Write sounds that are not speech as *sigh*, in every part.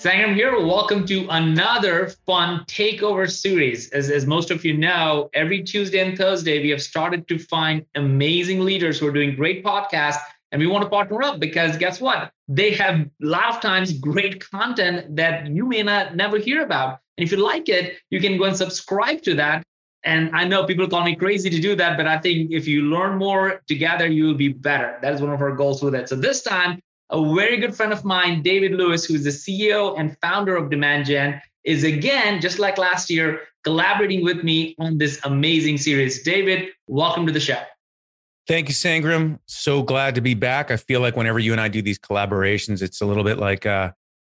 Sangram here. Welcome to another fun takeover series. As, as most of you know, every Tuesday and Thursday, we have started to find amazing leaders who are doing great podcasts. And we want to partner up because guess what? They have a lot of times great content that you may not never hear about. And if you like it, you can go and subscribe to that. And I know people call me crazy to do that, but I think if you learn more together, you will be better. That is one of our goals with it. So this time, a very good friend of mine, David Lewis, who's the CEO and founder of Demand Gen, is again, just like last year, collaborating with me on this amazing series. David, welcome to the show. Thank you, Sangram. So glad to be back. I feel like whenever you and I do these collaborations, it's a little bit like, uh,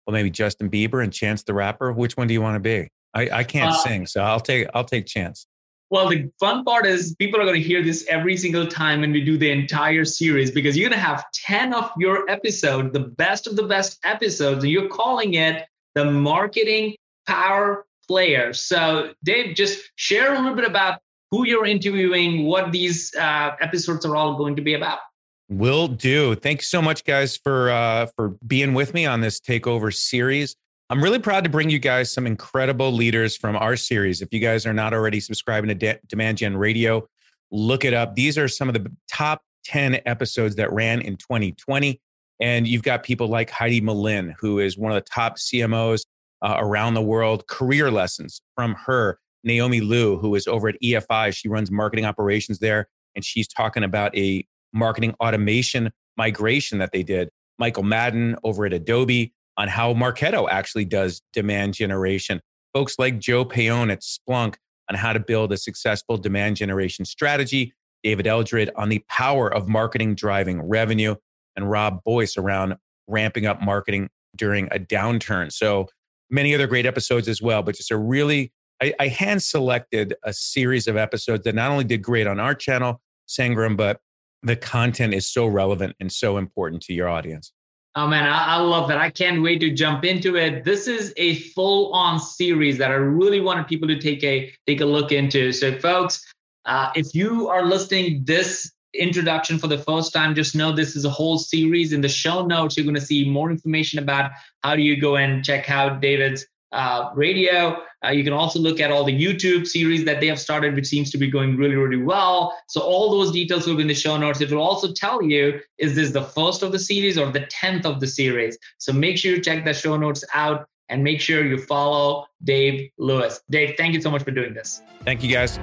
well, maybe Justin Bieber and Chance the Rapper. Which one do you want to be? I, I can't uh, sing, so I'll take I'll take Chance. Well, the fun part is people are going to hear this every single time when we do the entire series because you're going to have 10 of your episode, the best of the best episodes, and you're calling it the marketing power player. So, Dave, just share a little bit about who you're interviewing, what these uh, episodes are all going to be about. Will do. Thank you so much, guys, for uh, for being with me on this takeover series. I'm really proud to bring you guys some incredible leaders from our series. If you guys are not already subscribing to De- Demand Gen Radio, look it up. These are some of the top 10 episodes that ran in 2020. And you've got people like Heidi Melin, who is one of the top CMOs uh, around the world, career lessons from her. Naomi Liu, who is over at EFI, she runs marketing operations there, and she's talking about a marketing automation migration that they did. Michael Madden over at Adobe, on how Marketo actually does demand generation. Folks like Joe Payon at Splunk on how to build a successful demand generation strategy. David Eldred on the power of marketing driving revenue, and Rob Boyce around ramping up marketing during a downturn. So many other great episodes as well, but just a really, I, I hand selected a series of episodes that not only did great on our channel, Sangram, but the content is so relevant and so important to your audience. Oh man, I, I, love that. I can't wait to jump into it. This is a full-on series that I really wanted people to take a take a look into. So, folks, uh, if you are listening this introduction for the first time, just know this is a whole series. In the show notes, you're going to see more information about how do you go and check out David's uh, radio. Uh, you can also look at all the YouTube series that they have started, which seems to be going really, really well. So all those details will be in the show notes. It will also tell you is this the first of the series or the tenth of the series. So make sure you check the show notes out and make sure you follow Dave Lewis. Dave, thank you so much for doing this. Thank you, guys.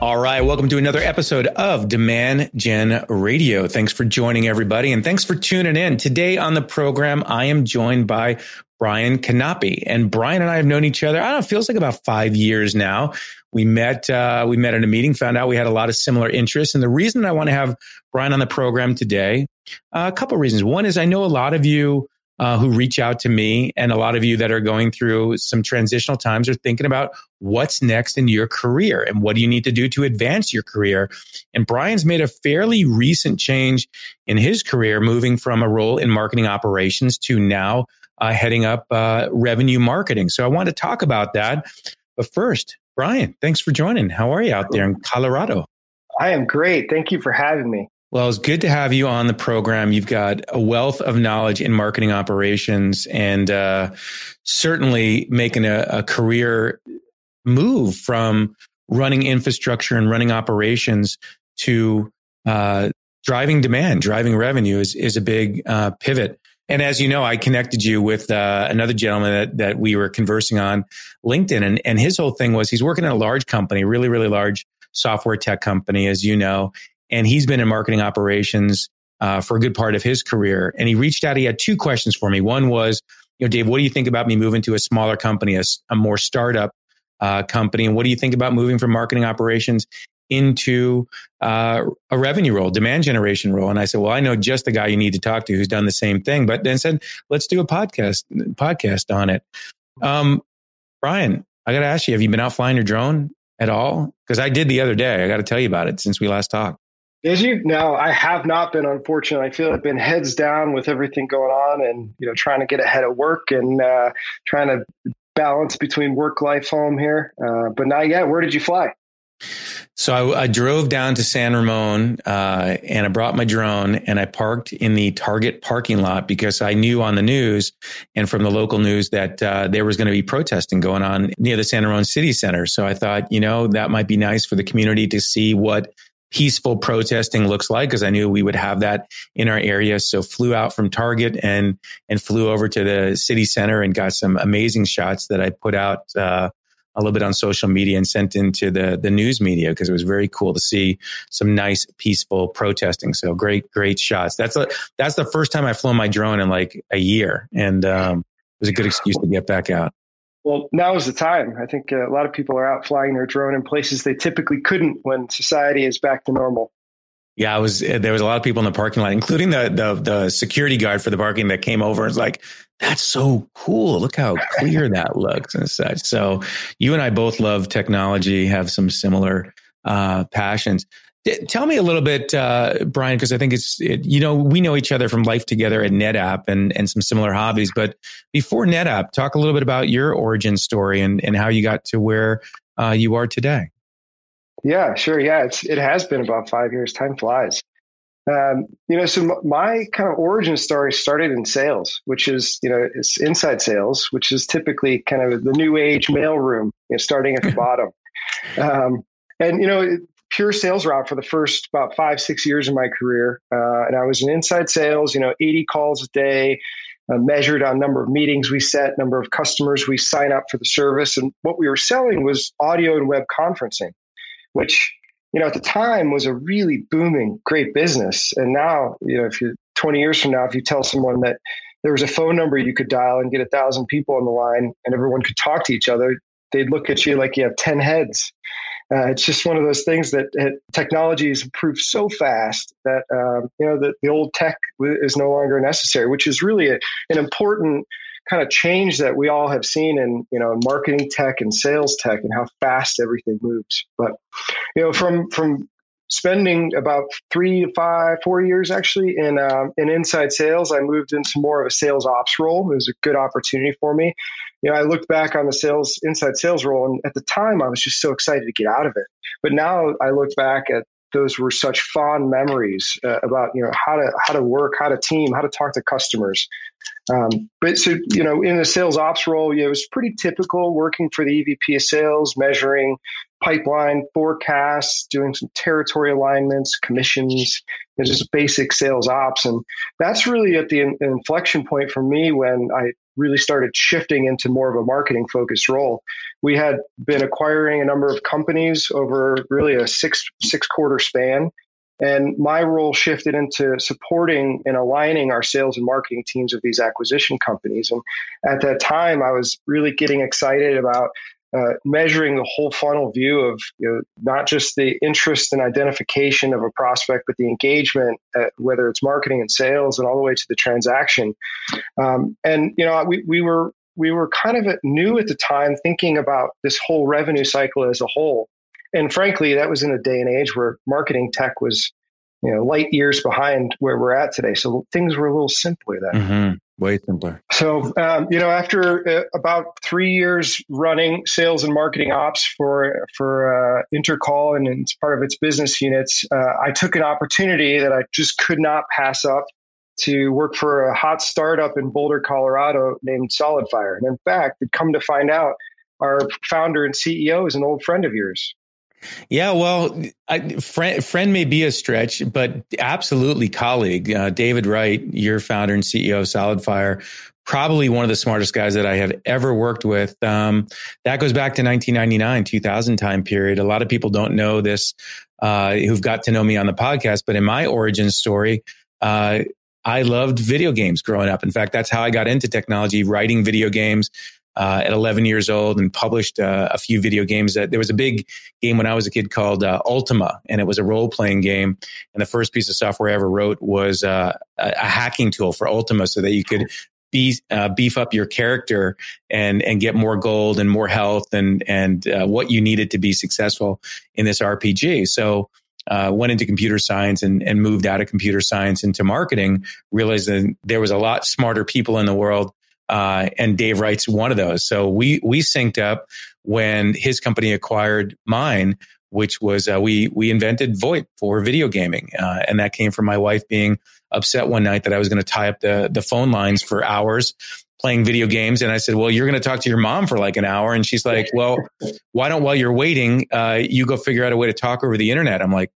All right. Welcome to another episode of Demand Gen Radio. Thanks for joining everybody and thanks for tuning in. Today on the program, I am joined by Brian Knaupe and Brian and I have known each other. I don't know, it feels like about five years now. We met, uh, we met in a meeting, found out we had a lot of similar interests. And the reason I want to have Brian on the program today, uh, a couple of reasons. One is I know a lot of you uh, who reach out to me and a lot of you that are going through some transitional times are thinking about what's next in your career and what do you need to do to advance your career. And Brian's made a fairly recent change in his career, moving from a role in marketing operations to now uh, heading up uh, revenue marketing. So I want to talk about that. But first, Brian, thanks for joining. How are you out there in Colorado? I am great. Thank you for having me. Well, it's good to have you on the program. You've got a wealth of knowledge in marketing operations and uh, certainly making a, a, career move from running infrastructure and running operations to uh, driving demand, driving revenue is, is a big uh, pivot. And as you know, I connected you with uh, another gentleman that, that we were conversing on LinkedIn. And, and his whole thing was he's working at a large company, really, really large software tech company, as you know and he's been in marketing operations uh, for a good part of his career. And he reached out. He had two questions for me. One was, you know, Dave, what do you think about me moving to a smaller company, a, a more startup uh, company, and what do you think about moving from marketing operations into uh, a revenue role, demand generation role. And I said, well, I know just the guy you need to talk to who's done the same thing. But then said, let's do a podcast podcast on it. Um, Brian, I got to ask you, have you been out flying your drone at all? Because I did the other day. I got to tell you about it since we last talked. Did you? No, I have not been. unfortunate. I feel I've been heads down with everything going on, and you know, trying to get ahead of work and uh, trying to balance between work life home here. Uh, but not yet. Where did you fly? So I, I, drove down to San Ramon uh, and I brought my drone and I parked in the Target parking lot because I knew on the news and from the local news that uh, there was going to be protesting going on near the San Ramon City Center. So I thought, you know, that might be nice for the community to see what peaceful protesting looks like because I knew we would have that in our area. So flew out from Target and and flew over to the city center and got some amazing shots that I put out uh, a little bit on social media and sent into the the news media because it was very cool to see some nice peaceful protesting. So great, great shots. That's a that's the first time I've flown my drone in like a year, and um, it was a good excuse to get back out. Well, now is the time. I think uh, a lot of people are out flying their drone in places they typically couldn't when society is back to normal. Yeah, I was. There was a lot of people in the parking lot, including the the, the security guard for the parking that came over and was like, "That's so cool! Look how clear *laughs* that looks and such." So, you and I both love technology, have some similar uh, passions. Tell me a little bit, uh, Brian, because I think it's it, you know we know each other from life together at NetApp and and some similar hobbies. But before NetApp, talk a little bit about your origin story and and how you got to where uh, you are today. Yeah, sure. Yeah, it's it has been about five years. Time flies. Um, you know, so my kind of origin story started in sales, which is you know it's inside sales, which is typically kind of the new age mailroom, you know, starting at the *laughs* bottom. Um, and you know, pure sales route for the first about five six years of my career, uh, and I was in inside sales. You know, eighty calls a day. Uh, measured on number of meetings we set, number of customers we sign up for the service, and what we were selling was audio and web conferencing which you know at the time was a really booming great business and now you know if you 20 years from now if you tell someone that there was a phone number you could dial and get a thousand people on the line and everyone could talk to each other they'd look at you like you have 10 heads uh, it's just one of those things that technology has improved so fast that um, you know that the old tech is no longer necessary, which is really a, an important kind of change that we all have seen in you know marketing tech and sales tech and how fast everything moves. But you know from from spending about three five four years actually in um, in inside sales. I moved into more of a sales ops role. It was a good opportunity for me. You know i looked back on the sales inside sales role and at the time i was just so excited to get out of it. But now i look back at those were such fond memories uh, about you know how to how to work, how to team, how to talk to customers. Um, but so you know, in the sales ops role, you know, it was pretty typical working for the EVP of sales, measuring pipeline forecasts, doing some territory alignments, commissions, and just basic sales ops. And that's really at the in- inflection point for me when I really started shifting into more of a marketing focused role. We had been acquiring a number of companies over really a six six quarter span. And my role shifted into supporting and aligning our sales and marketing teams of these acquisition companies. And at that time, I was really getting excited about uh, measuring the whole funnel view of you know, not just the interest and identification of a prospect, but the engagement, at, whether it's marketing and sales, and all the way to the transaction. Um, and you know, we we were we were kind of new at the time, thinking about this whole revenue cycle as a whole. And frankly, that was in a day and age where marketing tech was you know light years behind where we're at today. So things were a little simpler then. Mm-hmm. Way simpler. So um, you know, after uh, about three years running sales and marketing ops for for uh, InterCall and it's part of its business units, uh, I took an opportunity that I just could not pass up to work for a hot startup in Boulder, Colorado named SolidFire. And in fact, come to find out, our founder and CEO is an old friend of yours. Yeah, well, I, friend, friend may be a stretch, but absolutely colleague. Uh, David Wright, your founder and CEO of SolidFire, probably one of the smartest guys that I have ever worked with. Um, that goes back to 1999, 2000 time period. A lot of people don't know this uh, who've got to know me on the podcast, but in my origin story, uh, I loved video games growing up. In fact, that's how I got into technology, writing video games uh, at 11 years old and published uh, a few video games. That there was a big game when I was a kid called uh, Ultima, and it was a role playing game. And the first piece of software I ever wrote was uh, a, a hacking tool for Ultima, so that you could be, uh, beef up your character and and get more gold and more health and and uh, what you needed to be successful in this RPG. So uh, went into computer science and, and moved out of computer science into marketing, realizing there was a lot smarter people in the world. Uh, and Dave Wright's one of those. So we we synced up when his company acquired mine, which was uh, we we invented VoIP for video gaming, uh, and that came from my wife being upset one night that I was going to tie up the the phone lines for hours playing video games. And I said, well, you're going to talk to your mom for like an hour. And she's like, well, why don't while you're waiting, uh, you go figure out a way to talk over the internet? I'm like,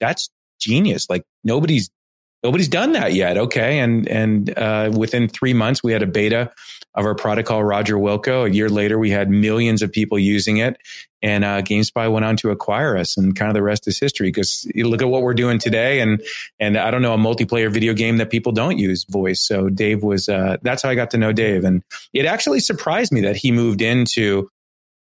that's genius. Like nobody's nobody's done that yet. Okay, and and uh, within three months we had a beta of our product called Roger Wilco. A year later, we had millions of people using it, and uh, GameSpy went on to acquire us, and kind of the rest is history. Because you look at what we're doing today, and and I don't know a multiplayer video game that people don't use voice. So Dave was uh, that's how I got to know Dave, and it actually surprised me that he moved into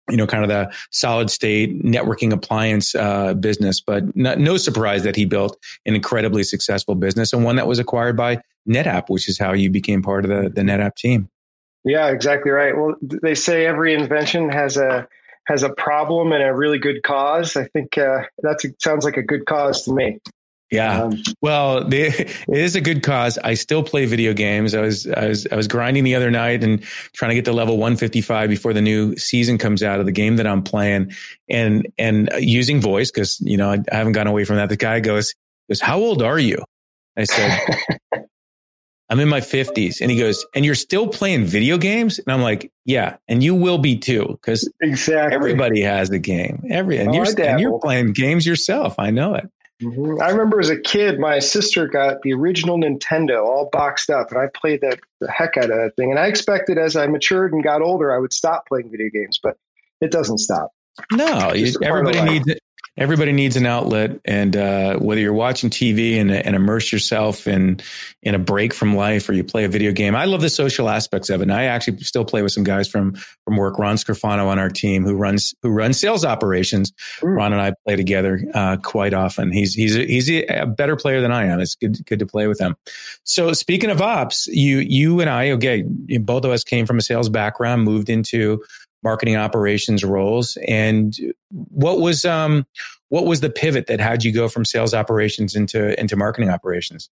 you know, kind of the solid state networking appliance uh, business. But no, no, surprise that he built an incredibly successful business and one that was acquired by NetApp, which is how you became part of the, the NetApp team. Yeah, exactly right. Well, they say every invention has a has a problem and a really good cause. I think uh, that sounds like a good cause to me. Yeah. Um, well, the, it is a good cause. I still play video games. I was, I was, I was grinding the other night and trying to get to level 155 before the new season comes out of the game that I'm playing and, and using voice. Cause, you know, I, I haven't gone away from that. The guy goes, goes, how old are you? I said, *laughs* I'm in my fifties. And he goes, and you're still playing video games? And I'm like, yeah. And you will be too. Cause exactly. everybody has a game. Every, and, oh, you're, and you're playing games yourself. I know it. Mm-hmm. I remember as a kid, my sister got the original Nintendo all boxed up, and I played that the heck out of that thing. And I expected as I matured and got older, I would stop playing video games, but it doesn't stop. No, everybody needs everybody needs an outlet, and uh, whether you're watching TV and, and, immerse yourself in in a break from life, or you play a video game, I love the social aspects of it. And I actually still play with some guys from from work. Ron Scarfano on our team, who runs who runs sales operations. Mm. Ron and I play together uh, quite often. He's he's a, he's a better player than I am. It's good good to play with him. So speaking of ops, you you and I, okay, both of us came from a sales background, moved into marketing operations roles. And what was um, what was the pivot that had you go from sales operations into into marketing operations?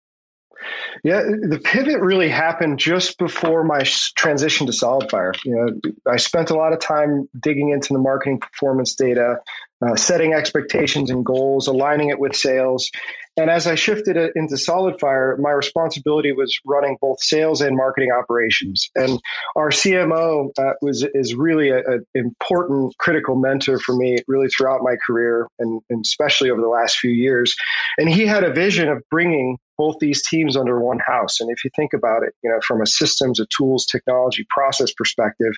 Yeah, the pivot really happened just before my transition to SolidFire. You know, I spent a lot of time digging into the marketing performance data, uh, setting expectations and goals, aligning it with sales, and as I shifted it into SolidFire, my responsibility was running both sales and marketing operations. And our CMO uh, was is really an important, critical mentor for me, really throughout my career, and, and especially over the last few years. And he had a vision of bringing both these teams under one house. And if you think about it, you know, from a systems, a tools, technology, process perspective,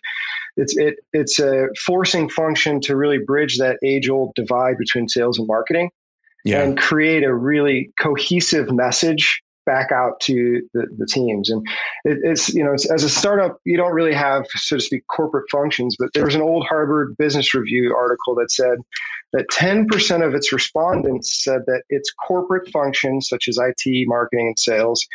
it's it it's a forcing function to really bridge that age old divide between sales and marketing yeah. and create a really cohesive message back out to the, the teams. And it, it's, you know, it's, as a startup, you don't really have, so to speak, corporate functions, but there was an old Harvard Business Review article that said that 10% of its respondents said that its corporate functions, such as IT, marketing, and sales,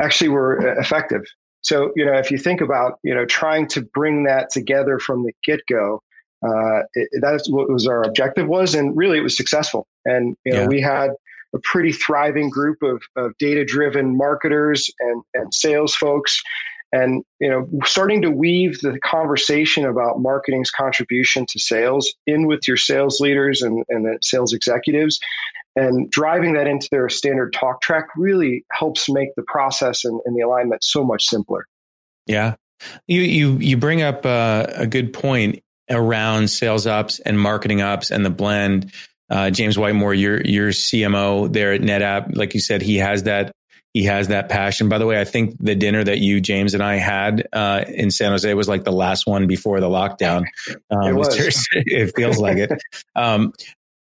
actually were effective. So, you know, if you think about, you know, trying to bring that together from the get go, uh, that's what was our objective was, and really it was successful. And you know, yeah. we had a pretty thriving group of, of data driven marketers and, and sales folks. And you know starting to weave the conversation about marketing's contribution to sales in with your sales leaders and, and the sales executives and driving that into their standard talk track really helps make the process and, and the alignment so much simpler. Yeah. You you you bring up uh, a good point around sales ops and marketing ops and the blend. Uh, James Whitemore, your your CMO there at NetApp, like you said, he has that he has that passion. By the way, I think the dinner that you, James, and I had uh, in San Jose was like the last one before the lockdown. *laughs* Um, it, was. *laughs* it feels like it. Um,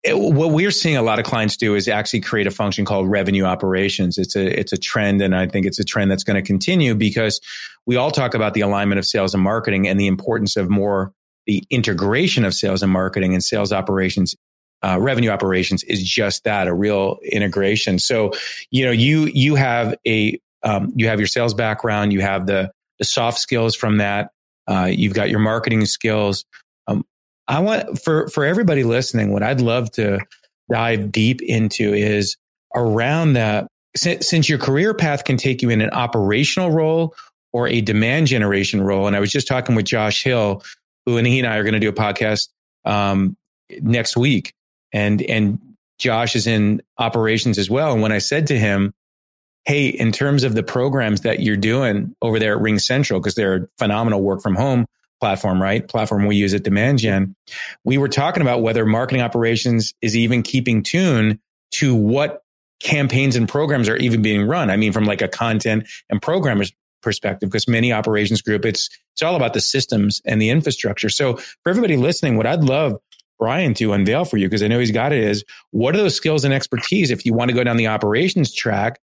it. what we're seeing a lot of clients do is actually create a function called revenue operations. It's a it's a trend, and I think it's a trend that's going to continue because we all talk about the alignment of sales and marketing and the importance of more the integration of sales and marketing and sales operations. Uh, revenue operations is just that a real integration. So you know you you have a um, you have your sales background, you have the the soft skills from that, uh, you've got your marketing skills. Um, I want for for everybody listening, what I'd love to dive deep into is around that. Since, since your career path can take you in an operational role or a demand generation role, and I was just talking with Josh Hill, who and he and I are going to do a podcast um, next week, and and Josh is in operations as well. And when I said to him, "Hey, in terms of the programs that you're doing over there at RingCentral, because they're a phenomenal work from home platform, right? Platform we use at Demand Gen. We were talking about whether marketing operations is even keeping tune to what campaigns and programs are even being run. I mean, from like a content and programmers perspective, because many operations group, it's, it's all about the systems and the infrastructure. So for everybody listening, what I'd love Brian to unveil for you, because I know he's got it is what are those skills and expertise if you want to go down the operations track?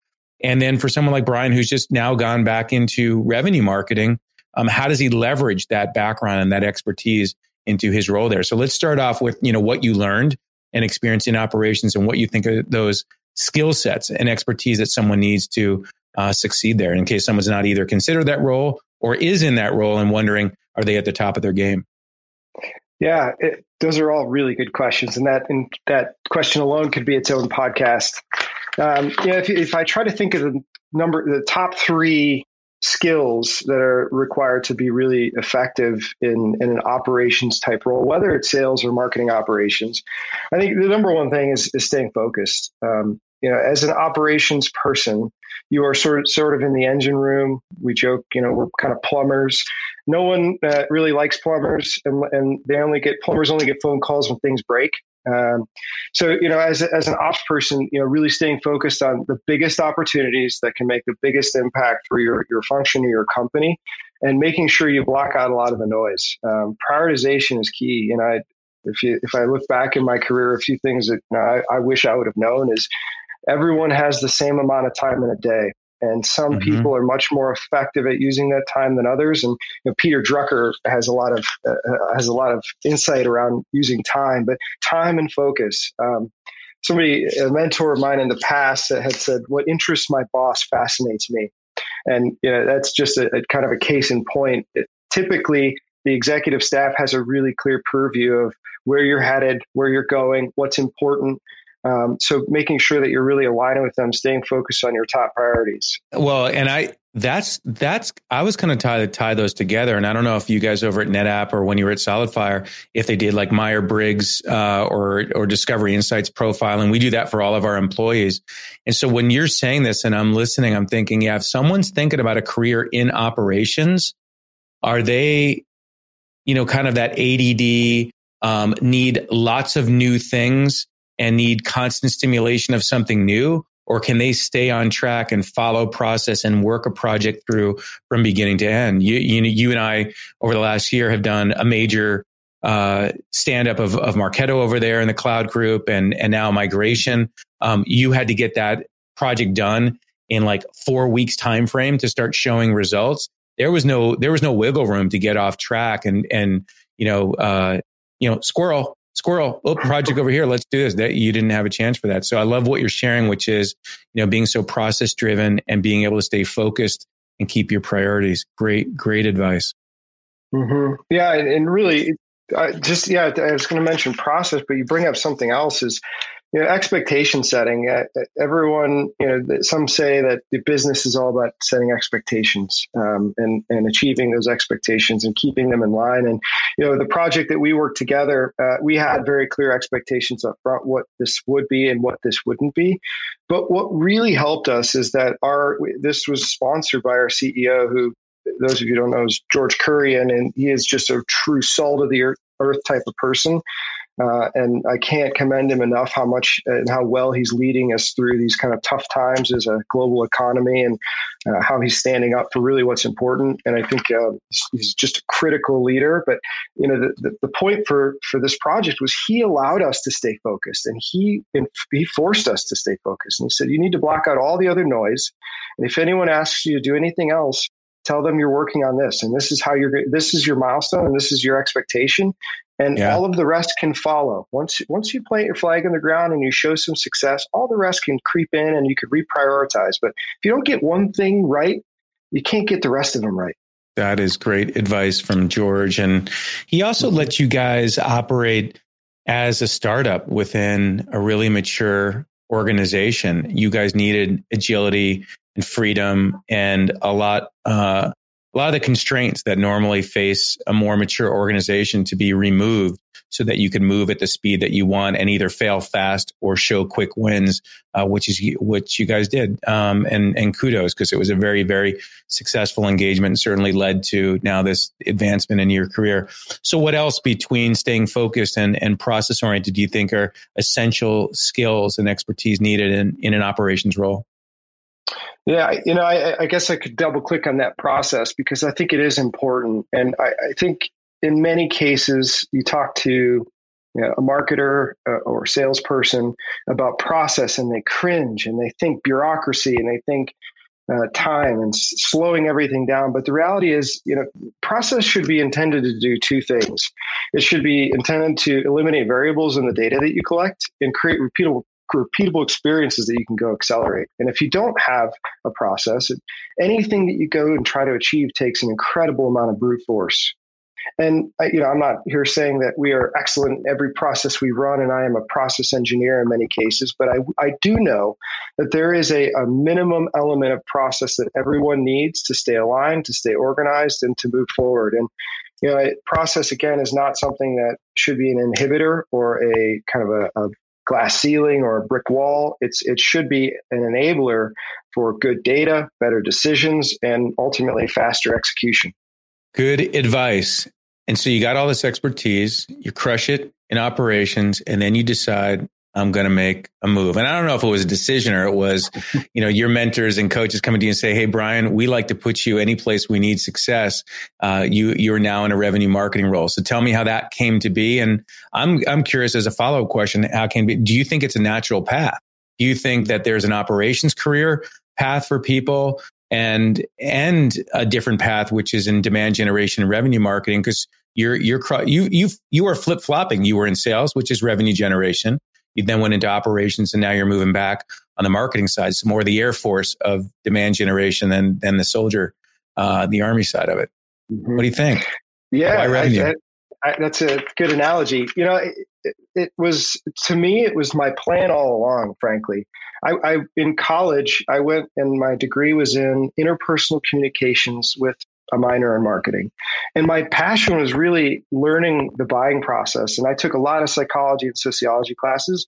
And then for someone like Brian, who's just now gone back into revenue marketing, um, how does he leverage that background and that expertise into his role there? So let's start off with, you know, what you learned and experience in operations and what you think of those skill sets and expertise that someone needs to uh, succeed there in case someone's not either considered that role or is in that role and wondering, are they at the top of their game? Yeah, it, those are all really good questions, and that and that question alone could be its own podcast. Um, yeah, if, if I try to think of the number, the top three skills that are required to be really effective in, in an operations type role, whether it's sales or marketing operations. I think the number one thing is, is staying focused. Um, you know, as an operations person, you are sort of, sort of in the engine room. We joke, you know, we're kind of plumbers. No one uh, really likes plumbers, and, and they only get plumbers only get phone calls when things break. Um, so, you know, as, as an ops person, you know, really staying focused on the biggest opportunities that can make the biggest impact for your, your function or your company and making sure you block out a lot of the noise. Um, prioritization is key. Know, I, if you, if I look back in my career, a few things that you know, I, I wish I would have known is everyone has the same amount of time in a day and some mm-hmm. people are much more effective at using that time than others. And you know, Peter Drucker has a lot of uh, uh, has a lot of insight around using time, but time and focus. Um, somebody, a mentor of mine in the past, had said, "What interests my boss fascinates me," and you know, that's just a, a kind of a case in point. It, typically, the executive staff has a really clear purview of where you're headed, where you're going, what's important, um, so making sure that you're really aligning with them, staying focused on your top priorities. Well, and I that's that's I was kind of tie tie those together, and I don't know if you guys over at NetApp or when you were at SolidFire, if they did like Myers Briggs uh, or or Discovery Insights profiling. We do that for all of our employees, and so when you're saying this and I'm listening, I'm thinking, yeah, if someone's thinking about a career in operations, are they, you know, kind of that ADD, um, need lots of new things and need constant stimulation of something new? Or can they stay on track and follow process and work a project through from beginning to end? You, you, you and I over the last year have done a major uh, stand up of, of Marketo over there in the cloud group and, and now migration. Um, you had to get that project done in like four weeks time frame to start showing results. There was no, there was no wiggle room to get off track and, and, you know, uh, you know, squirrel, squirrel oh project over here. Let's do this. That you didn't have a chance for that. So i love what you're sharing which is you know being so process driven and being able to stay focused and keep your priorities. Great great advice. Mm-hmm. yeah and, really I just yeah i was going to mention process but you bring up something else is you know, expectation setting. Uh, everyone, you know, some say that the business is all about setting expectations um, and and achieving those expectations and keeping them in line. And you know, the project that we worked together, uh, we had very clear expectations up front what this would be and what this wouldn't be. But what really helped us is that our this was sponsored by our CEO, who those of you don't know is George Kurian, and he is just a true salt of the earth type of person. Uh, and I can't commend him enough how much and how well he's leading us through these kind of tough times as a global economy and uh, how he's standing up for really what's important. And I think uh, he's just a critical leader. But you know, the, the, the, point for for this project was he allowed us to stay focused, and he he forced us to stay focused. And he said, "You need to block out all the other noise, and if anyone asks you to do anything else." Tell them you're working on this, and this is how you're. This is your milestone, and this is your expectation, and yeah. all of the rest can follow. Once once you plant your flag in the ground and you show some success, all the rest can creep in and you can reprioritize. But if you don't get one thing right, you can't get the rest of them right. That is great advice from George, and he also mm-hmm. lets you guys operate as a startup within a really mature organization. You guys needed agility and freedom and a lot uh, a lot of the constraints that normally face a more mature organization to be removed so that you can move at the speed that you want and either fail fast or show quick wins, uh, which is what you guys did. Um, and, and kudos because it was a very, very successful engagement and certainly led to now this advancement in your career. So what else between staying focused and, and process oriented do you think are essential skills and expertise needed in, in an operations role? Yeah, you know, I, I, guess I could double click on that process because I think it is important. And I, I think in many cases, you talk to you know, a marketer uh, or salesperson about process and they cringe and they think bureaucracy and they think uh, time and slowing everything down. But the reality is, you know, process should be intended to do two things. It should be intended to eliminate variables in the data that you collect and create repeatable repeatable experiences that you can go accelerate. And if you don't have a process, anything that you go and try to achieve takes an incredible amount of brute force. And you know, I'm not here saying that we are excellent in every process we run, and I am a process engineer in many cases. But I, I do know that there is a, a minimum element of process that everyone needs to stay aligned, to stay organized, and to move forward. And you know, process again is not something that should be an inhibitor or a kind of a, a glass ceiling or a brick wall. It's it should be an enabler for good data, better decisions, and ultimately faster execution. Good advice. And so you got all this expertise, you crush it in operations, and then you decide I'm going to make a move. And I don't know if it was a decision or it was, *laughs* you know, your mentors and coaches coming to you and say, Hey, Brian, we like to put you any place we need success. Uh, you, you're now in a revenue marketing role. So tell me how that came to be. And I'm, I'm curious as a follow up question, how can be, do you think it's a natural path? Do you think that there's an operations career path for people and, and a different path, which is in demand generation and revenue marketing? Cause you're, you're, you, you, you are flip flopping. You were in sales, which is revenue generation you then went into operations and now you're moving back on the marketing side. So more the Air Force of demand generation than, than the soldier, uh, the Army side of it. Mm-hmm. What do you think? Yeah, I, I, that's a good analogy. You know, it, it, was to me, it was my plan all along. Frankly, I, I in college, I went and my degree was in interpersonal communications with a minor in marketing. And my passion was really learning the buying process. And I took a lot of psychology and sociology classes.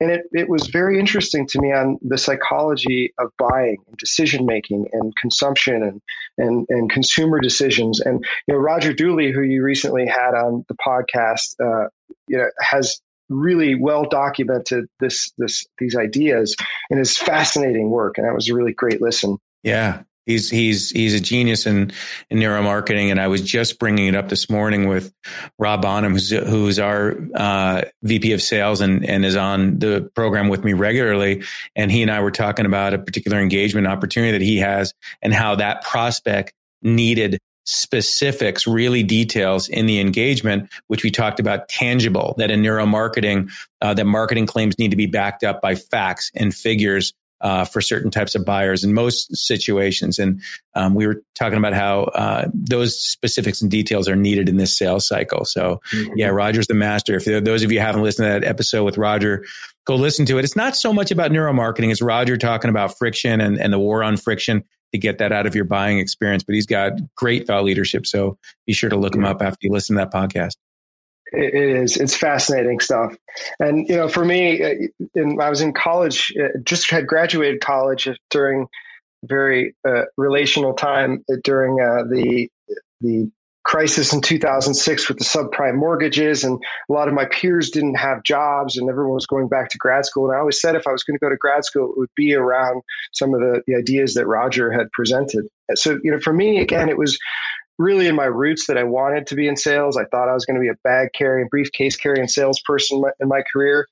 And it, it was very interesting to me on the psychology of buying and decision making and consumption and, and, and consumer decisions. And you know, Roger Dooley, who you recently had on the podcast, uh, you know, has really well documented this this these ideas in his fascinating work. And that was a really great listen. Yeah, He's he's he's a genius in in neuromarketing, and I was just bringing it up this morning with Rob Bonham, who's who's our uh, VP of Sales and and is on the program with me regularly. And he and I were talking about a particular engagement opportunity that he has, and how that prospect needed specifics, really details in the engagement, which we talked about tangible. That in neuromarketing, uh, that marketing claims need to be backed up by facts and figures uh, for certain types of buyers in most situations. And um, we were talking about how uh, those specifics and details are needed in this sales cycle. So, mm-hmm. yeah, Roger's the master. If those of you haven't listened to that episode with Roger, go listen to it. It's not so much about neuromarketing; it's Roger talking about friction and, and the war on friction to get that out of your buying experience. But he's got great thought leadership. So be sure to look him up after you listen to that podcast it is it's fascinating stuff. And you know for me uh, in, i was in college uh, just had graduated college during very uh, relational time during uh, the the crisis in 2006 with the subprime mortgages and a lot of my peers didn't have jobs and everyone was going back to grad school. And i always said if i was going to go to grad school it would be around some of the, the ideas that roger had presented. So you know for me again it was really in my roots that i wanted to be in sales i thought i was going to be a bag carrying briefcase carrying salesperson in my career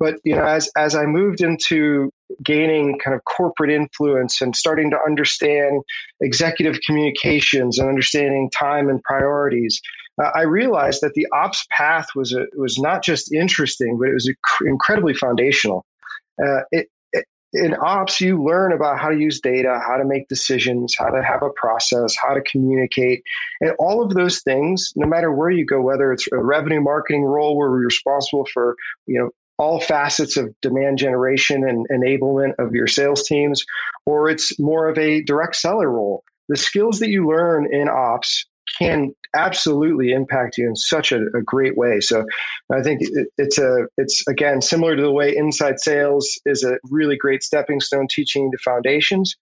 but you know as as i moved into gaining kind of corporate influence and starting to understand executive communications and understanding time and priorities, uh, I realized that the ops path was a, was not just interesting, but it was incredibly foundational. Uh, it, it, in ops, you learn about how to use data, how to make decisions, how to have a process, how to communicate, and all of those things. No matter where you go, whether it's a revenue marketing role where we're responsible for you know all facets of demand generation and enablement of your sales teams, or it's more of a direct seller role. The skills that you learn in ops can absolutely impact you in such a, a great way. So I think it, it's a it's again similar to the way inside sales is a really great stepping stone teaching the foundations.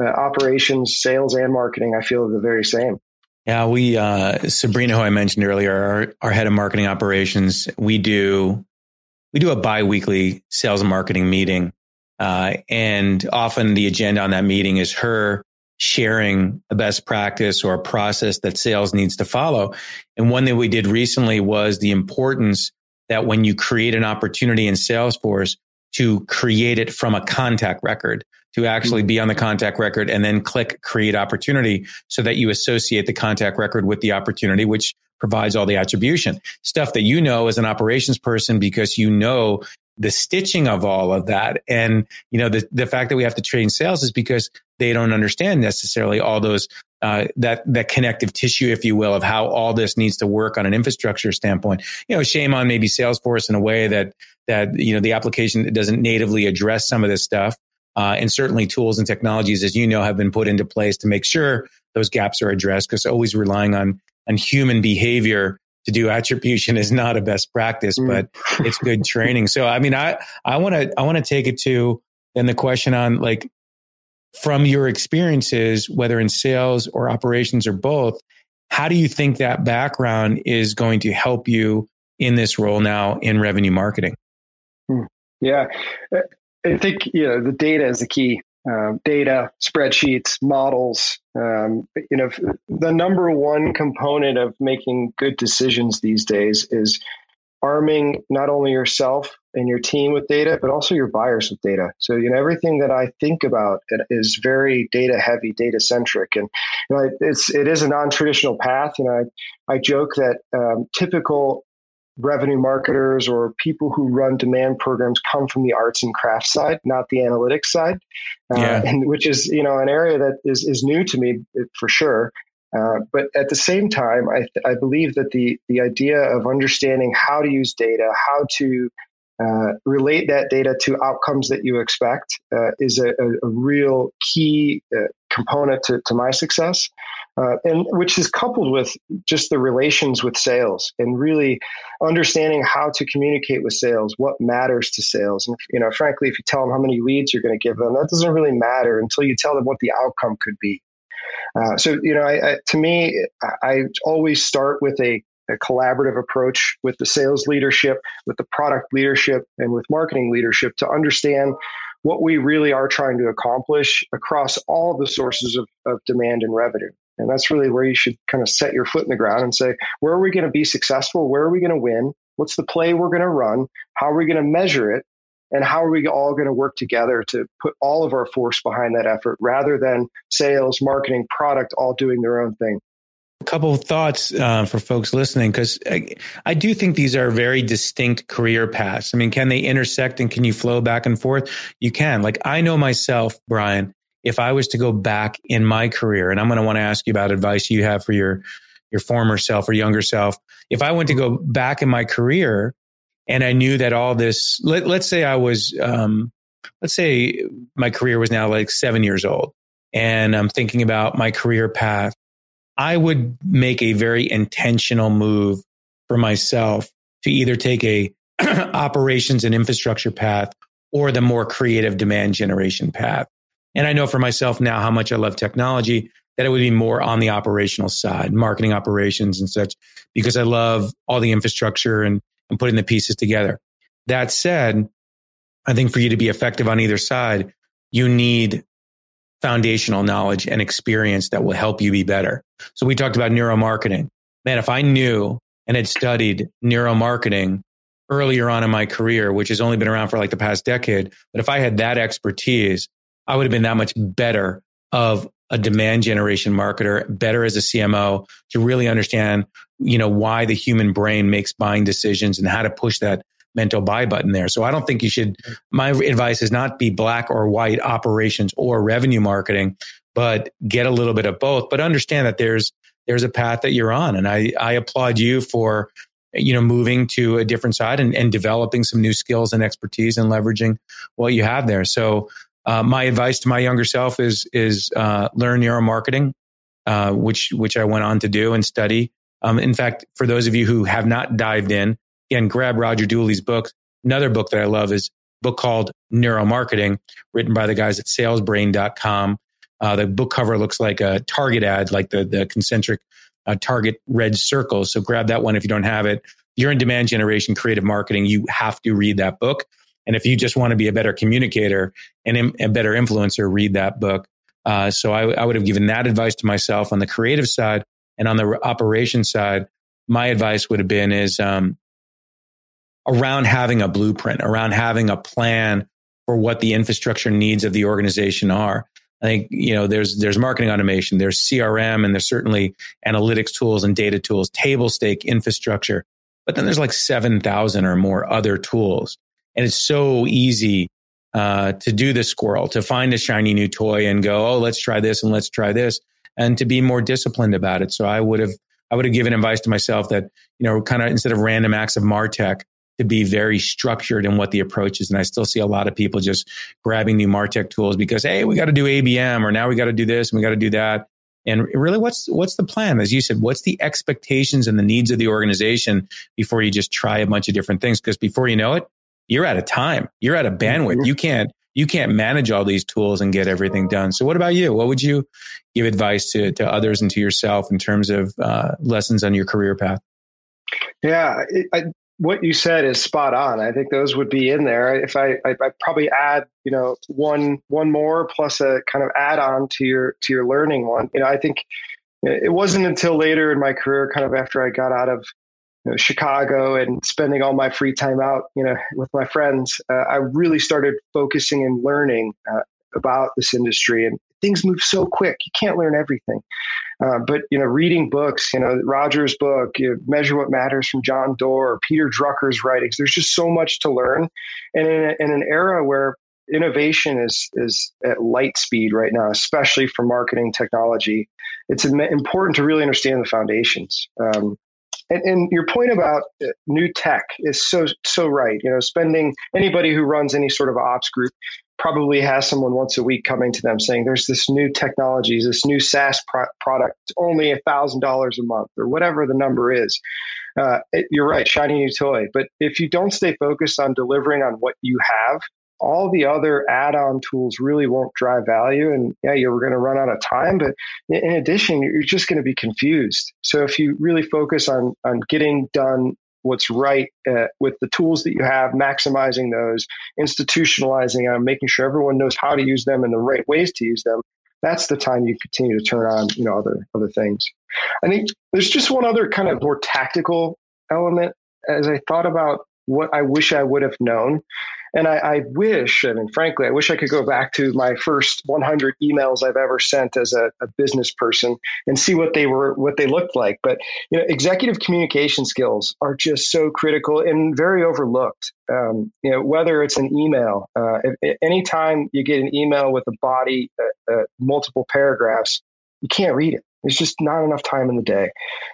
Uh, operations, sales, and marketing, I feel the very same. Yeah, we uh, Sabrina, who I mentioned earlier, our, our head of marketing operations, we do we do a biweekly sales and marketing meeting. Uh, and often the agenda on that meeting is her sharing a best practice or a process that sales needs to follow. And one that we did recently was the importance that when you create an opportunity in Salesforce to create it from a contact record, to actually be on the contact record and then click create opportunity so that you associate the contact record with the opportunity, which provides all the attribution stuff that you know as an operations person because you know the stitching of all of that. And, you know, the, the fact that we have to train sales is because they don't understand necessarily all those, uh, that, that connective tissue, if you will, of how all this needs to work on an infrastructure standpoint. You know, shame on maybe Salesforce in a way that, that, you know, the application doesn't natively address some of this stuff. Uh, and certainly tools and technologies, as you know, have been put into place to make sure those gaps are addressed because always relying on on human behavior to do attribution is not a best practice, mm. but it's good training. So, I mean, I, I want to, I want to take it to then the question on like, from your experiences, whether in sales or operations or both, how do you think that background is going to help you in this role now in revenue marketing? Hmm. Yeah, I think you know the data is the key um, data, spreadsheets, models. Um, you know, the number one component of making good decisions these days is arming not only yourself and your team with data, but also your buyers with data. So, you know, everything that I think about is very data heavy, data centric, and you know, it's it is a non traditional path. You know, I, I joke that um, typical revenue marketers or people who run demand programs come from the arts and crafts side, not the analytics side, uh, and which is you know an area that is is new to me for sure. Uh, but at the same time, I, I believe that the the idea of understanding how to use data, how to uh, relate that data to outcomes that you expect uh, is a, a, real key uh, component to, to my success uh, and which is coupled with just the relations with sales and really understanding how to communicate with sales, what matters to sales. And you know, frankly, if you tell them how many leads you're going to give them, that doesn't really matter until you tell them what the outcome could be. Uh, so you know, I, I, to me, I always start with a a collaborative approach with the sales leadership, with the product leadership, and with marketing leadership to understand what we really are trying to accomplish across all the sources of, of demand and revenue. And that's really where you should kind of set your foot in the ground and say, where are we going to be successful? Where are we going to win? What's the play we're going to run? How are we going to measure it? And how are we all going to work together to put all of our force behind that effort rather than sales, marketing, product all doing their own thing? A couple of thoughts uh, for folks listening, because I, I, do think these are very distinct career paths. I mean, can they intersect and can you flow back and forth? You can. Like I know myself, Brian, if I was to go back in my career, and I'm going to want to ask you about advice you have for your your former self or younger self. If I went to go back in my career and I knew that all this, let, us say I was, um, let's say my career was now like seven years old and I'm thinking about my career path, I would make a very intentional move for myself to either take a *clears throat* operations and infrastructure path or the more creative demand generation path. And I know for myself now how much I love technology that it would be more on the operational side, marketing operations and such, because I love all the infrastructure and, and putting the pieces together. That said, I think for you to be effective on either side, you need foundational knowledge and experience that will help you be better. So we talked about neuromarketing. Man, if I knew and had studied neuromarketing earlier on in my career, which has only been around for like the past decade, but if I had that expertise, I would have been that much better of a demand generation marketer, better as a CMO to really understand, you know, why the human brain makes buying decisions and how to push that mental buy button there. So I don't think you should, my advice is not be black or white operations or revenue marketing, but get a little bit of both, but understand that there's, there's a path that you're on. And I, I applaud you for, you know, moving to a different side and, and developing some new skills and expertise and leveraging what you have there. So, uh, my advice to my younger self is, is, uh, learn neuromarketing, uh, which, which I went on to do and study. Um, in fact, for those of you who have not dived in, again, grab Roger Dooley's book. Another book that I love is a book called Neuromarketing, written by the guys at salesbrain.com. Uh, the book cover looks like a Target ad, like the, the concentric uh, Target red circles. So grab that one if you don't have it. You're in demand generation, creative marketing. You have to read that book. And if you just want to be a better communicator and a better influencer, read that book. Uh, so I, I would have given that advice to myself on the creative side and on the operation side. My advice would have been is um, around having a blueprint, around having a plan for what the infrastructure needs of the organization are. I think, you know, there's, there's marketing automation, there's CRM, and there's certainly analytics tools and data tools, table stake infrastructure. But then there's like 7,000 or more other tools. And it's so easy uh, to do the squirrel, to find a shiny new toy and go, oh, let's try this and let's try this, and to be more disciplined about it. So I would have, I would have given advice to myself that, you know, kind of instead of random acts of Martech, to be very structured in what the approach is. And I still see a lot of people just grabbing new Martech tools because, hey, we got to do ABM or now we got to do this and we got to do that. And really, what's what's the plan? As you said, what's the expectations and the needs of the organization before you just try a bunch of different things? Because before you know it, you're out of time. You're out of bandwidth. Mm-hmm. You can't you can't manage all these tools and get everything done. So, what about you? What would you give advice to to others and to yourself in terms of uh, lessons on your career path? Yeah, I, what you said is spot on. I think those would be in there. If I, I, I probably add, you know, one one more plus a kind of add on to your to your learning one. You know, I think it wasn't until later in my career, kind of after I got out of you know, Chicago and spending all my free time out, you know, with my friends, uh, I really started focusing and learning uh, about this industry. And things move so quick; you can't learn everything. Uh, but you know, reading books, you know, Roger's book, you know, "Measure What Matters" from John Doerr, Peter Drucker's writings. There's just so much to learn, and in, a, in an era where innovation is is at light speed right now, especially for marketing technology, it's important to really understand the foundations. Um, and, and, your point about uh, new tech is so so right. You know, spending anybody who runs any sort of ops group probably has someone once a week coming to them saying, "There's this new technology, this new SaaS pro- product, only a thousand dollars a month, or whatever the number is." Uh, it, you're right, shiny new toy. But if you don't stay focused on delivering on what you have, all the other add-on tools really won't drive value and yeah you're going to run out of time but in addition you're just going to be confused so if you really focus on on getting done what's right uh, with the tools that you have maximizing those institutionalizing them making sure everyone knows how to use them and the right ways to use them that's the time you continue to turn on you know other other things. I think there's just one other kind of more tactical element as i thought about what i wish i would have known and I, I, wish, I mean, frankly, I wish I could go back to my first 100 emails I've ever sent as a, a, business person and see what they were, what they looked like. But you know, executive communication skills are just so critical and very overlooked. Um, you know, whether it's an email, uh, if, anytime you get an email with a body, uh, uh, multiple paragraphs, you can't read it. There's just not enough time in the day.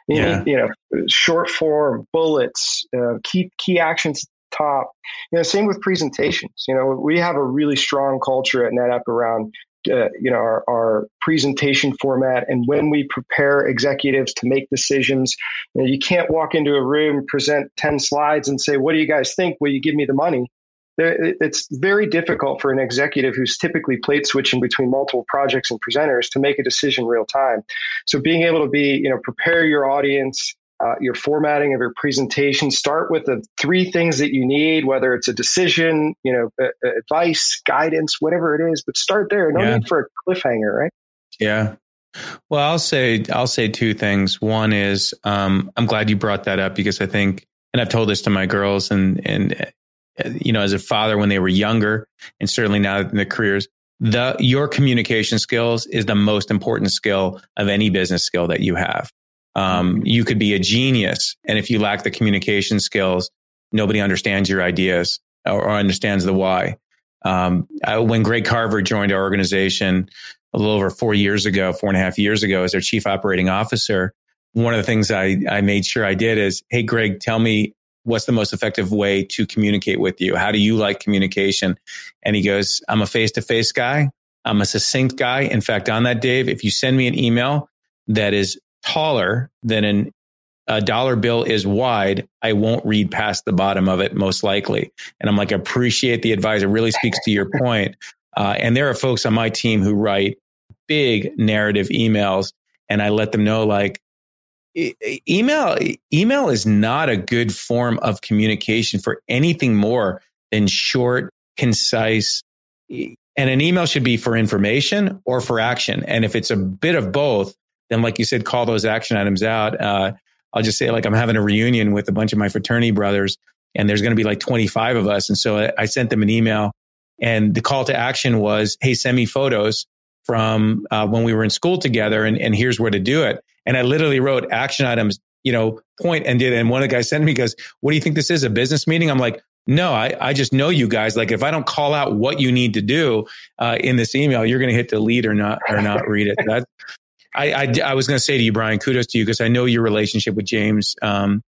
You, yeah. need, you know, short form, bullets, uh, key key actions top. You know, same with presentations. You know, we have a really strong culture at NetApp around uh, you know our, our, presentation format and when we prepare executives to make decisions you, know, you can't walk into a room present 10 slides and say what do you guys think will you give me the money it's very difficult for an executive who's typically plate switching between multiple projects and presenters to make a decision real time. So being able to be, you know, prepare your audience, uh, your formatting of your presentation, start with the three things that you need, whether it's a decision, you know, advice, guidance, whatever it is, but start there. No yeah. need for a cliffhanger, right? Yeah. Well, I'll say I'll say two things. One is um, I'm glad you brought that up because I think, and I've told this to my girls, and and you know, as a father when they were younger, and certainly now in their careers, the your communication skills is the most important skill of any business skill that you have. Um, you could be a genius, and if you lack the communication skills, nobody understands your ideas or, or understands the why. Um, I, when Greg Carver joined our organization a little over four years ago, four and a half years ago, as their chief operating officer, one of the things I, I made sure I did is, Hey, Greg, tell me what's the most effective way to communicate with you? How do you like communication? And he goes, I'm a face to face guy. I'm a succinct guy. In fact, on that, Dave, if you send me an email that is taller than an, a dollar bill is wide, I won't read past the bottom of it, most likely. And I'm like, appreciate the advice. It really speaks to your point. Uh, and there are folks on my team who write big narrative emails, and I let them know, like, email email is not a good form of communication for anything more than short concise and an email should be for information or for action. And if it's a bit of both then like you said call those action items out. Uh, i'll just say like i'm having a reunion with a bunch of my fraternity brothers and there's going to be like 25 of us. And so I, sent them an email and the call to action was hey send me photos from uh, when we were in school together and, and here's where to do it and I literally wrote action items, you know, point and did. And one of the guys sent me goes, what do you think this is? A business meeting? I'm like, no, I, I just know you guys. Like if I don't call out what you need to do uh, in this email, you're going to hit delete or not, or not *laughs* read it. That, I, I, I, was going to say to you, Brian, kudos to you because I know your relationship with James um,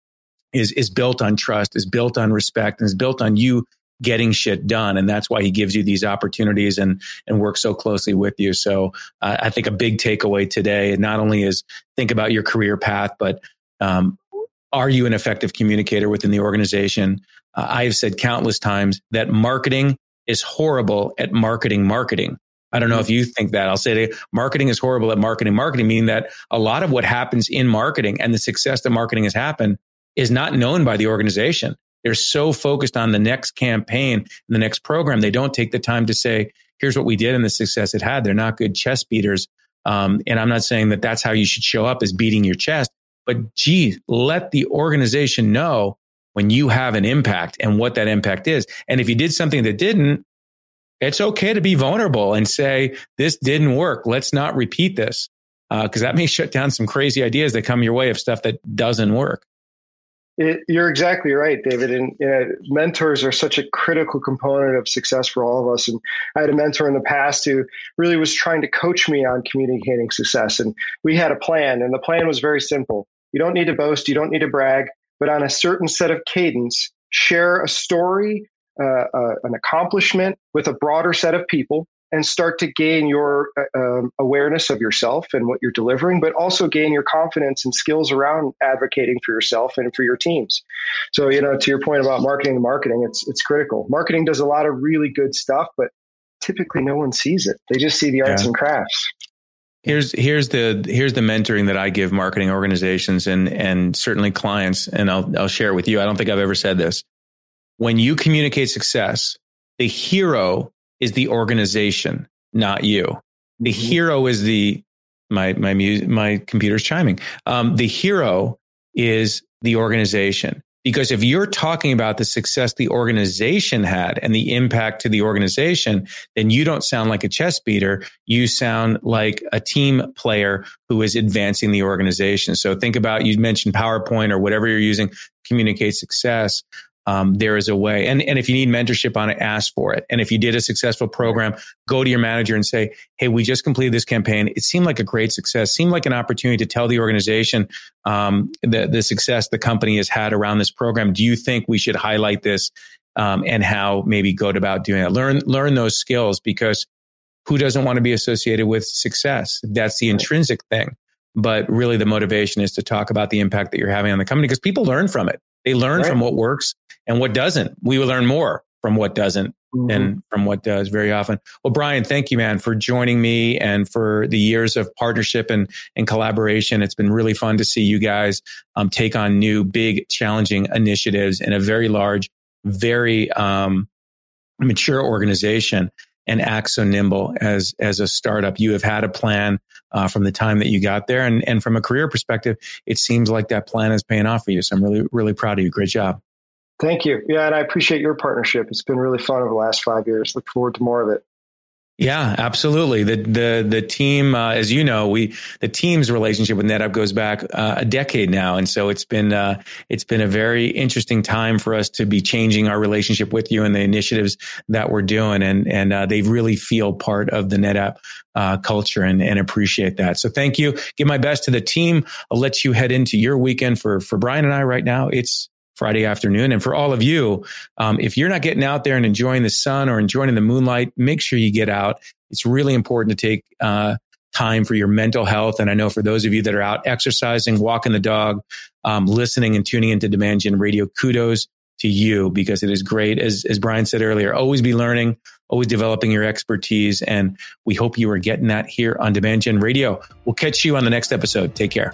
is is built on trust, is built on respect, and is built on you getting shit done. And that's why he gives you these opportunities and, and works so closely with you. So uh, I think a big takeaway today, not only is think about your career path, but um, are you an effective communicator within the organization? Uh, I've said countless times that marketing is horrible at marketing marketing. I don't know if you think that. I'll say that marketing is horrible at marketing marketing, meaning that a lot of what happens in marketing and the success that marketing has happened is not known by the organization. They're so focused on the next campaign, and the next program, they don't take the time to say, here's what we did and the success it had. They're not good chest beaters. Um, and I'm not saying that that's how you should show up as beating your chest, but gee, let the organization know when you have an impact and what that impact is. And if you did something that didn't, it's okay to be vulnerable and say, this didn't work. Let's not repeat this. Uh, cause that may *laughs* shut down some crazy ideas that come your way of stuff that doesn't work. It, you're exactly right, David. And you know, mentors are such a critical component of success for all of us. And I had a mentor in the past who really was trying to coach me on communicating success. And we had a plan, and the plan was very simple. You don't need to boast, you don't need to brag, but on a certain set of cadence, share a story, uh, uh, an accomplishment with a broader set of people and start to gain your uh, um, awareness of yourself and what you're delivering, but also gain your confidence and skills around advocating for yourself and for your teams. So, you know, to your point about marketing and marketing, it's it's critical. Marketing does a lot of really good stuff, but typically no one sees it. They just see the arts yeah. and crafts. Here's here's the here's the mentoring that I give marketing organizations and and certainly clients, and I'll I'll share it with you. I don't think I've ever said this. When you communicate success, the hero is the organization, not you. The mm-hmm. hero is the my my music my computer's chiming. Um, the hero is the organization because if you're talking about the success the organization had and the impact to the organization, then you don't sound like a chess beater. You sound like a team player who is advancing the organization. So think about you mentioned PowerPoint or whatever you're using communicate success um, there is a way. And, and if you need mentorship on it, ask for it. And if you did a successful program, go to your manager and say, Hey, we just completed this campaign. It seemed like a great success, seemed like an opportunity to tell the organization, um, the, the success the company has had around this program. Do you think we should highlight this? Um, and how maybe go about doing it. Learn, learn those skills because who doesn't want to be associated with success? That's the intrinsic thing. But really the motivation is to talk about the impact that you're having on the company because people learn from it. They learn right. from what works and what doesn't. We will learn more from what doesn't mm-hmm. and from what does very often. Well, Brian, thank you, man, for joining me and for the years of partnership and, and collaboration. It's been really fun to see you guys um, take on new, big, challenging initiatives in a very large, very um, mature organization and act so nimble as as a startup. You have had a plan uh, from the time that you got there, and and from a career perspective, it seems like that plan is paying off for you. So I'm really really proud of you. Great job. Thank you. Yeah, and I appreciate your partnership. It's been really fun over the last five years. Look forward to more of it. Yeah, absolutely. The the the team, uh, as you know, we the team's relationship with NetApp goes back uh, a decade now, and so it's been uh, it's been a very interesting time for us to be changing our relationship with you and the initiatives that we're doing, and and uh, they really feel part of the NetApp uh, culture and and appreciate that. So thank you. Give my best to the team. I'll let you head into your weekend for for Brian and I right now. It's Friday afternoon. And for all of you, um, if you're not getting out there and enjoying the sun or enjoying the moonlight, make sure you get out. It's really important to take uh, time for your mental health. And I know for those of you that are out exercising, walking the dog, um, listening and tuning into Demand Gen Radio, kudos to you because it is great. As, as Brian said earlier, always be learning, always developing your expertise. And we hope you are getting that here on Demand Gen Radio. We'll catch you on the next episode. Take care.